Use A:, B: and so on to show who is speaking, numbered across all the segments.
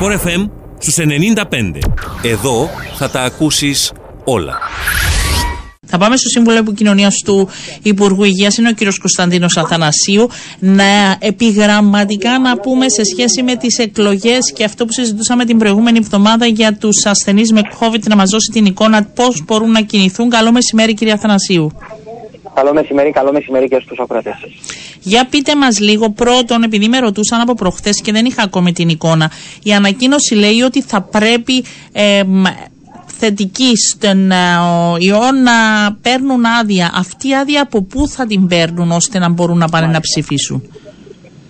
A: Sport FM στους 95. Εδώ θα τα ακούσεις όλα.
B: Θα πάμε στο Σύμβουλο Επικοινωνίας του Υπουργού Υγείας, είναι ο κύριος Κωνσταντίνος Αθανασίου, να επιγραμματικά να πούμε σε σχέση με τις εκλογές και αυτό που συζητούσαμε την προηγούμενη εβδομάδα για τους ασθενείς με COVID, να μας δώσει την εικόνα πώς μπορούν να κινηθούν. Καλό μεσημέρι, κύριε Αθανασίου.
C: Καλό μεσημέρι, καλό μεσημέρι και στους ακροατές
B: Για πείτε μας λίγο πρώτον, επειδή με ρωτούσαν από προχθές και δεν είχα ακόμη την εικόνα. Η ανακοίνωση λέει ότι θα πρέπει ε, θετικοί στον ε, ιό να παίρνουν άδεια. Αυτή η άδεια από πού θα την παίρνουν ώστε να μπορούν να πάνε να ψηφίσουν;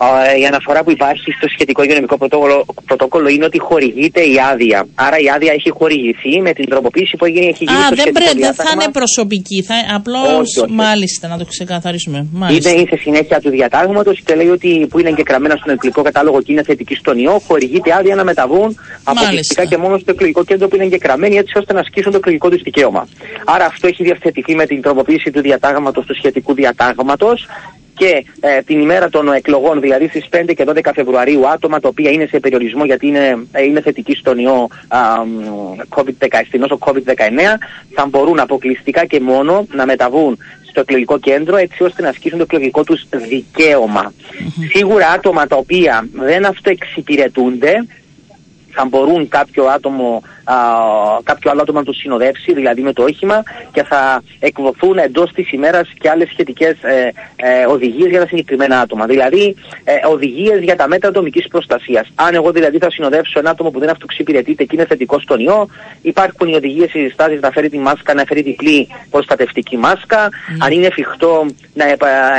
C: Ε, η αναφορά που υπάρχει στο σχετικό υγειονομικό πρωτόκολλο, πρωτόκολλο είναι ότι χορηγείται η άδεια. Άρα η άδεια έχει χορηγηθεί με την τροποποίηση που έγινε, έχει γίνει
B: Α,
C: στο
B: δεν,
C: σχετικό
B: πρέπει, δεν
C: διάταγμα.
B: θα είναι προσωπική. Θα, απλώς,
C: Όχι, όχι.
B: μάλιστα, να το ξεκαθαρίσουμε.
C: Είναι,
B: Μάλιστα.
C: είναι σε συνέχεια του διατάγματος και λέει ότι που είναι εγγεγραμμένα στον εκλογικό κατάλογο και είναι θετική στον ιό, χορηγείται άδεια να μεταβούν αποκλειστικά και μόνο στο εκλογικό κέντρο που είναι εγγεγραμμένοι έτσι ώστε να ασκήσουν το εκλογικό τους δικαίωμα. Άρα αυτό έχει διευθετηθεί με την τροποποίηση του διατάγματος του σχετικού διατάγματος και ε, την ημέρα των εκλογών, δηλαδή στις 5 και 12 Φεβρουαρίου, άτομα τα οποία είναι σε περιορισμό γιατί είναι, ε, είναι θετικοί στον ιό α, μ, COVID-19, στην νόσο COVID-19, θα μπορούν αποκλειστικά και μόνο να μεταβούν στο εκλογικό κέντρο έτσι ώστε να ασκήσουν το εκλογικό τους δικαίωμα. Σίγουρα άτομα τα οποία δεν αυτοεξυπηρετούνται θα μπορούν κάποιο άτομο, α, κάποιο άλλο άτομο να του συνοδεύσει, δηλαδή με το όχημα, και θα εκδοθούν εντός της ημέρας και άλλες σχετικές ε, ε, οδηγίες για τα συγκεκριμένα άτομα. Δηλαδή, ε, οδηγίες για τα μέτρα ατομικής προστασίας. Αν εγώ δηλαδή θα συνοδεύσω ένα άτομο που δεν αυτοξυπηρετείται και είναι θετικό στον ιό, υπάρχουν οι οδηγίες, οι συστάσεις να φέρει τη μάσκα, να φέρει διπλή προστατευτική μάσκα. Αν είναι εφικτό να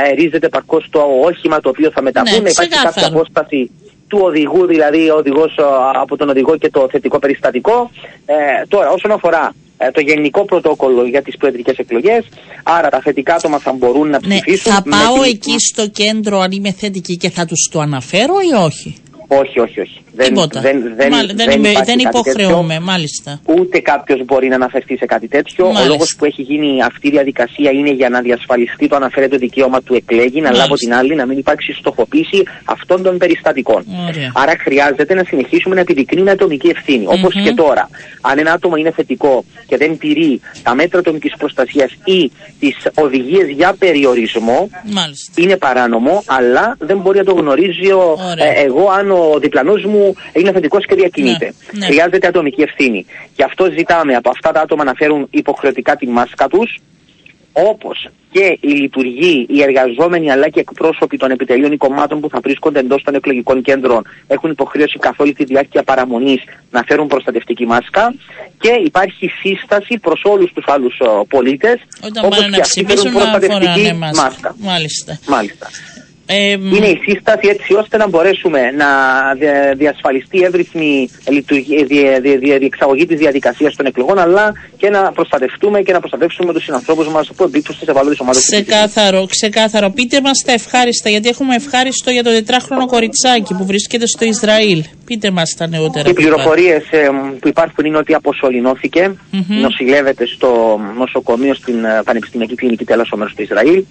C: αερίζεται παρκώς το όχημα το οποίο θα μεταβούν,
B: Ναι,
C: να υπάρχει κάποια
B: ξεκάθαρο.
C: απόσταση του οδηγού, δηλαδή ο οδηγός ε, από τον οδηγό και το θετικό περιστατικό. Ε, τώρα, όσον αφορά ε, το γενικό πρωτόκολλο για τις προεδρικές εκλογές, άρα τα θετικά άτομα θα μπορούν να
B: Ναι,
C: ψηφίσουν.
B: θα
C: με
B: πάω
C: την-
B: εκεί στο κέντρο αν είμαι θετική και θα τους το αναφέρω ή όχι;
C: Όχι, όχι, όχι. Δεν,
B: Τίποτα.
C: δεν, δεν,
B: Μάλ- δεν,
C: δεν
B: είμαι-
C: υπάρχει
B: δεν
C: κάτι
B: υποχρεώμαι,
C: τέτοιο.
B: μάλιστα.
C: Ούτε κάποιος μπορεί να αναφερθεί σε κάτι τέτοιο.
B: Μάλιστα.
C: Ο λόγος που έχει γίνει αυτή η διαδικασία είναι για να διασφαλιστεί το αναφέρετο δικαίωμα του εκλέγει, να
B: Μάλιστα.
C: λάβω την άλλη, να μην υπάρξει στοχοποίηση αυτών των περιστατικών.
B: Ωραία.
C: Άρα χρειάζεται να συνεχίσουμε να επιδεικνύουμε ατομική ευθύνη. Όπως
B: Μμμ.
C: και τώρα. Αν ένα άτομο είναι θετικό και δεν τηρεί τα μέτρα ατομικής προστασίας ή τις οδηγίες για περιορισμό,
B: Μάλιστα.
C: είναι παράνομο, αλλά δεν μπορεί να το γνωρίζει ο,
B: Ωραία.
C: ε, εγώ αν ο διπλανός μου είναι θετικό και διακινείται.
B: Ναι, ναι.
C: Χρειάζεται ατομική ευθύνη. Γι' αυτό ζητάμε από αυτά τα άτομα να φέρουν υποχρεωτικά τη μάσκα τους, όπως και οι λειτουργοί, οι εργαζόμενοι αλλά και εκπρόσωποι των επιτελείων ή κομμάτων που θα βρίσκονται εντός των εκλογικών κέντρων έχουν υποχρέωση καθ' όλη τη διάρκεια παραμονής να φέρουν προστατευτική μάσκα. Και υπάρχει σύσταση προς όλους τους άλλους πολίτες
B: Όταν πάνε να ψηφίσουν να φοράνε μάσκα. Μάλιστα.
C: Μάλιστα.
B: Ε, μ,
C: Είναι η σύσταση έτσι ώστε να μπορέσουμε να δια- διασφαλιστεί εύρυθμη λειτουργία- δια- δια- δια- διεξαγωγή της διαδικασίας των εκλογών, αλλά και να προστατευτούμε και να προστατεύσουμε τους συνανθρώπους μας που εμπίπτουν στις ευάλωτες ομάδες.
B: Ξεκάθαρο, ξεκάθαρο. Πείτε μας τα ευχάριστα, γιατί έχουμε ευχάριστο για το τετράχρονο κοριτσάκι που βρίσκεται στο Ισραήλ. Πείτε μας τα νεότερα.
C: Οι
B: που υπάρχουν.
C: πληροφορίες που υπάρχουν είναι ότι αποσωληνώθηκε,
B: Μμμ.
C: νοσηλεύεται στο νοσοκομείο στην ε, Πανεπιστημιακή Κλινική Τέλος μέρου του Ισραήλ.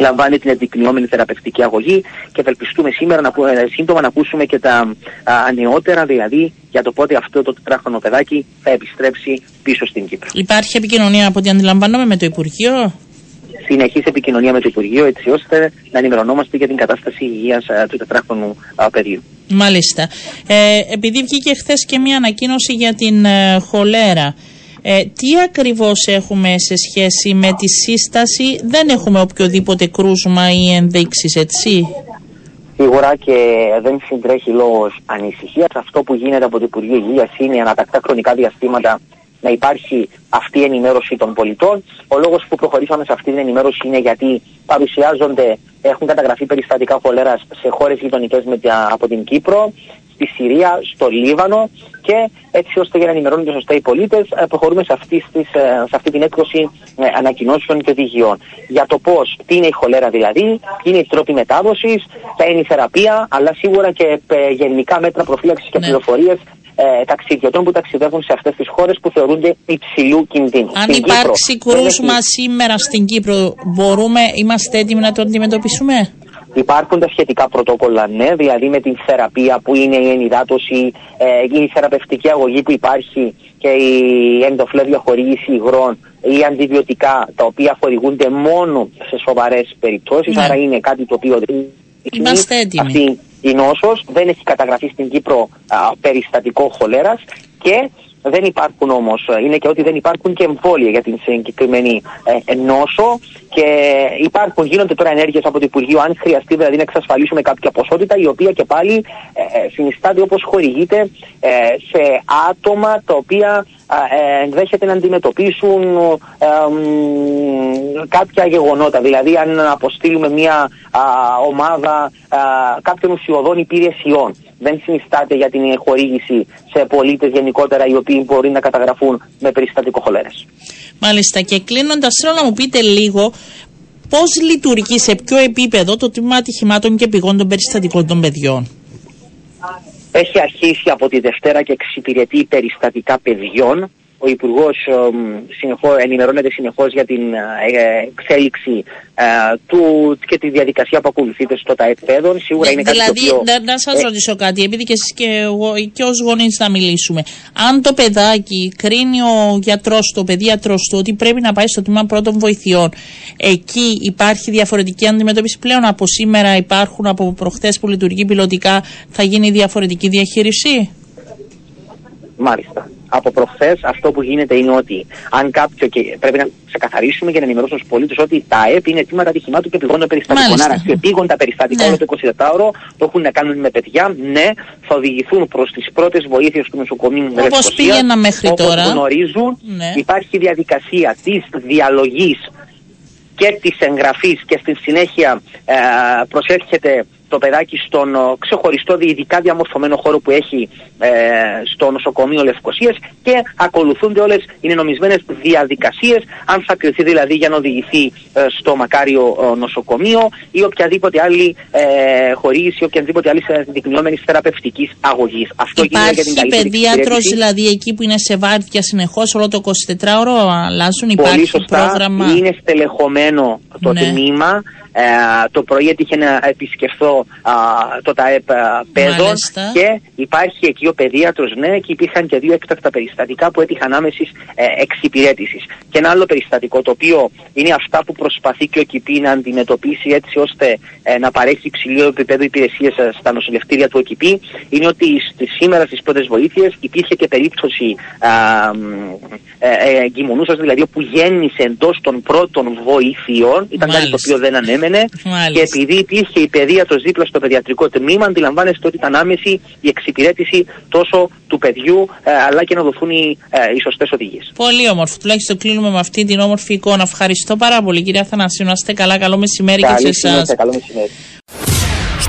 C: Λαμβάνει την επικοινωνόμενη θεραπευτική αγωγή και ευελπιστούμε σήμερα να, ακού- ε, σύντομα να ακούσουμε και τα α, νεότερα, δηλαδή για το πότε αυτό το τετράχρονο παιδάκι θα επιστρέψει πίσω στην Κύπρο.
B: Υπάρχει επικοινωνία από ό,τι αντιλαμβάνομαι με το Υπουργείο;
C: Συνεχής επικοινωνία με το Υπουργείο έτσι ώστε να ενημερωνόμαστε για την κατάσταση υγείας α, του τετράχρονου α, παιδιού.
B: Μάλιστα. Ε, επειδή βγήκε χθες και μια ανακοίνωση για την ε, χολέρα, ε, τι ακριβώς έχουμε σε σχέση με τη σύσταση, δεν έχουμε οποιοδήποτε κρούσμα ή ενδείξεις, έτσι;
C: Σίγουρα και δεν συντρέχει λόγος ανησυχίας. Αυτό που γίνεται από το Υπουργείο Υγείας είναι ανατακτά χρονικά διαστήματα να υπάρχει αυτή η ενημέρωση των πολιτών. Ο λόγος που προχωρήσαμε σε αυτή την ενημέρωση είναι γιατί παρουσιάζονται, έχουν καταγραφεί περιστατικά χολέρας σε χώρες γειτονικές από την Κύπρο, στη Συρία, στο Λίβανο και έτσι ώστε για να ενημερώνονται σωστά οι πολίτες, προχωρούμε σε αυτή, στις, ε, σε αυτή την έκδοση ε, ανακοινώσεων και οδηγιών. Για το πώς, τι είναι η χολέρα δηλαδή, τι είναι οι τρόποι μετάδοσης, ποια είναι η θεραπεία, αλλά σίγουρα και ε, γενικά μέτρα προφύλαξης και
B: Ναι.
C: πληροφορίες ε, ταξιδιωτών που ταξιδεύουν σε αυτές τις χώρες που θεωρούνται υψηλού κινδύνου.
B: Αν
C: Στην Κύπρο
B: υπάρξει
C: δεν
B: κρούσμα
C: έχει-
B: σήμερα στην Κύπρο, μπορούμε, είμαστε έτοιμοι να το αντιμετωπίσουμε;
C: Υπάρχουν τα σχετικά πρωτόκολλα, ναι, δηλαδή με την θεραπεία που είναι η ενυδάτωση, ε, η θεραπευτική αγωγή που υπάρχει και η ενδοφλέβια χορήγηση υγρών ή αντιβιωτικά τα οποία χορηγούνται μόνο σε σοβαρές περιπτώσεις,
B: Ναι.
C: άρα είναι κάτι το οποίο δεν
B: Είμαστε έτοιμοι.
C: αυτή η νόσος, δεν έχει καταγραφεί στην Κύπρο α, περιστατικό χολέρας και δεν υπάρχουν όμως, είναι και ότι δεν υπάρχουν και εμβόλια για την συγκεκριμένη ε, νόσο και υπάρχουν, γίνονται τώρα ενέργειες από το Υπουργείο αν χρειαστεί δηλαδή να εξασφαλίσουμε κάποια ποσότητα η οποία και πάλι ε, ε, συνιστάται όπως χορηγείται ε, σε άτομα τα οποία α, ε, ενδέχεται να αντιμετωπίσουν ε, μ, κάποια γεγονότα. Δηλαδή αν αποστείλουμε μια α, ομάδα α, κάποιων ουσιοδών υπηρεσιών δεν συνιστάται για την χορήγηση σε πολίτες γενικότερα οι οποίοι μπορεί να καταγραφούν με περιστατικό χολέρας.
B: Μάλιστα. Και κλείνοντας, θέλω να μου πείτε λίγο πώς λειτουργεί, σε ποιο επίπεδο το τμήμα ατυχημάτων και πηγών των περιστατικών των παιδιών.
C: Έχει αρχίσει από τη Δευτέρα και εξυπηρετεί περιστατικά παιδιών. Ο Υπουργός ενημερώνεται συνεχώς για την ε, εξέλιξη ε, του και τη διαδικασία που ακολουθείται στο ΤΑΕΠ Παιδών. Σίγουρα είναι κάτι το
B: δηλαδή,
C: οποίο.
B: να, να σας
C: ε,
B: ρωτήσω κάτι, επειδή και εσείς και, εγώ, και ως γονείς να μιλήσουμε. Αν το παιδάκι κρίνει ο γιατρός του, ο παιδίατρος του, ότι πρέπει να πάει στο τμήμα πρώτων βοηθειών, εκεί υπάρχει διαφορετική αντιμετώπιση πλέον από σήμερα, υπάρχουν από προχθές που λειτουργεί πιλωτικά, θα γίνει διαφορετική διαχείριση;
C: Μάλιστα. Από προχθές αυτό που γίνεται είναι ότι αν κάποιο. και πρέπει να ξεκαθαρίσουμε και να ενημερώσουμε στους πολίτες ότι τα ΑΕΠ είναι τμήματα ατυχημάτων και επιγόντων περιστατικών.
B: Μάλιστα.
C: Άρα, σε επίγοντα περιστατικά
B: Ναι.
C: όλο το 24ωρο το έχουν να κάνουν με παιδιά. Ναι, θα οδηγηθούν προς τις πρώτες βοήθειες του νοσοκομείου
B: Όπως
C: Λευκοσίας.
B: πήγαινα μέχρι
C: Όπως
B: τώρα.
C: γνωρίζουν,
B: Ναι.
C: υπάρχει διαδικασία της διαλογής και της εγγραφής και στη συνέχεια ε, προσέρχεται το παιδάκι στον ο, ξεχωριστό ειδικά διαμορφωμένο χώρο που έχει ε, στο νοσοκομείο Λευκοσίας και ακολουθούνται όλες οι νομισμένες διαδικασίες αν θα κρυθεί δηλαδή για να οδηγηθεί ε, στο μακάριο ε, νοσοκομείο ή οποιαδήποτε άλλη ε, χορήγηση ή οποιαδήποτε άλλη δεικνυόμενη θεραπευτικής αγωγής. Αυτό γίνεται για την
B: Υπάρχει
C: καλύτερη
B: παιδίατρο
C: εξυπηρέτηση.
B: δηλαδή εκεί που είναι σε βάρδια συνεχώς όλο το 24ωρο, αλλάζουν,
C: Πολύ
B: υπάρχει
C: σωστά.
B: πρόγραμμα;
C: Είναι στελεχωμένο το
B: Ναι.
C: τμήμα. Ε, το πρωί έτυχε να επισκεφθώ α, το ΤΑΕΠ α, παιδών
B: Μάλιστα.
C: και υπάρχει εκεί ο παιδίατρος, ναι, και υπήρχαν και δύο έκτακτα περιστατικά που έτυχαν άμεσης ε, εξυπηρέτησης. Και ένα άλλο περιστατικό το οποίο είναι αυτά που προσπαθεί και ο ΚΙΠΗ να αντιμετωπίσει έτσι ώστε ε, να παρέχει υψηλό επίπεδο υπηρεσίες ε, στα νοσηλευτήρια του ΟΚΙΠΗ είναι ότι στη, σήμερα στις πρώτες βοήθειες υπήρχε και περίπτωση α, μ, ε, ε, εγκυμονούσας δηλαδή που γέννησε εντός των πρώτων βοήθειων ήταν κάτι το
B: Μάλιστα.
C: οποίο δεν ανέμενε
B: Μάλιστα.
C: και επειδή υπήρχε η παιδίατρος δίπλα στο παιδιατρικό τμήμα αντιλαμβάνεστε ότι ήταν άμεση η εξυπηρέτηση τόσο του παιδιού ε, αλλά και να δοθούν οι, ε, οι σωστές οδηγίες.
B: Πολύ όμορφο. Τουλάχιστον κλείνουμε με αυτή την όμορφη εικόνα. Ευχαριστώ πάρα πολύ, κυρία Θανασίου. Να είστε καλά. Καλό μεσημέρι και σε
C: Καλή
B: εσάς.
C: συνέχεια, καλό μεσημέρι.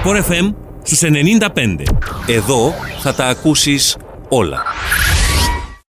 A: Sport FM στους 95. Εδώ θα τα ακούσεις όλα.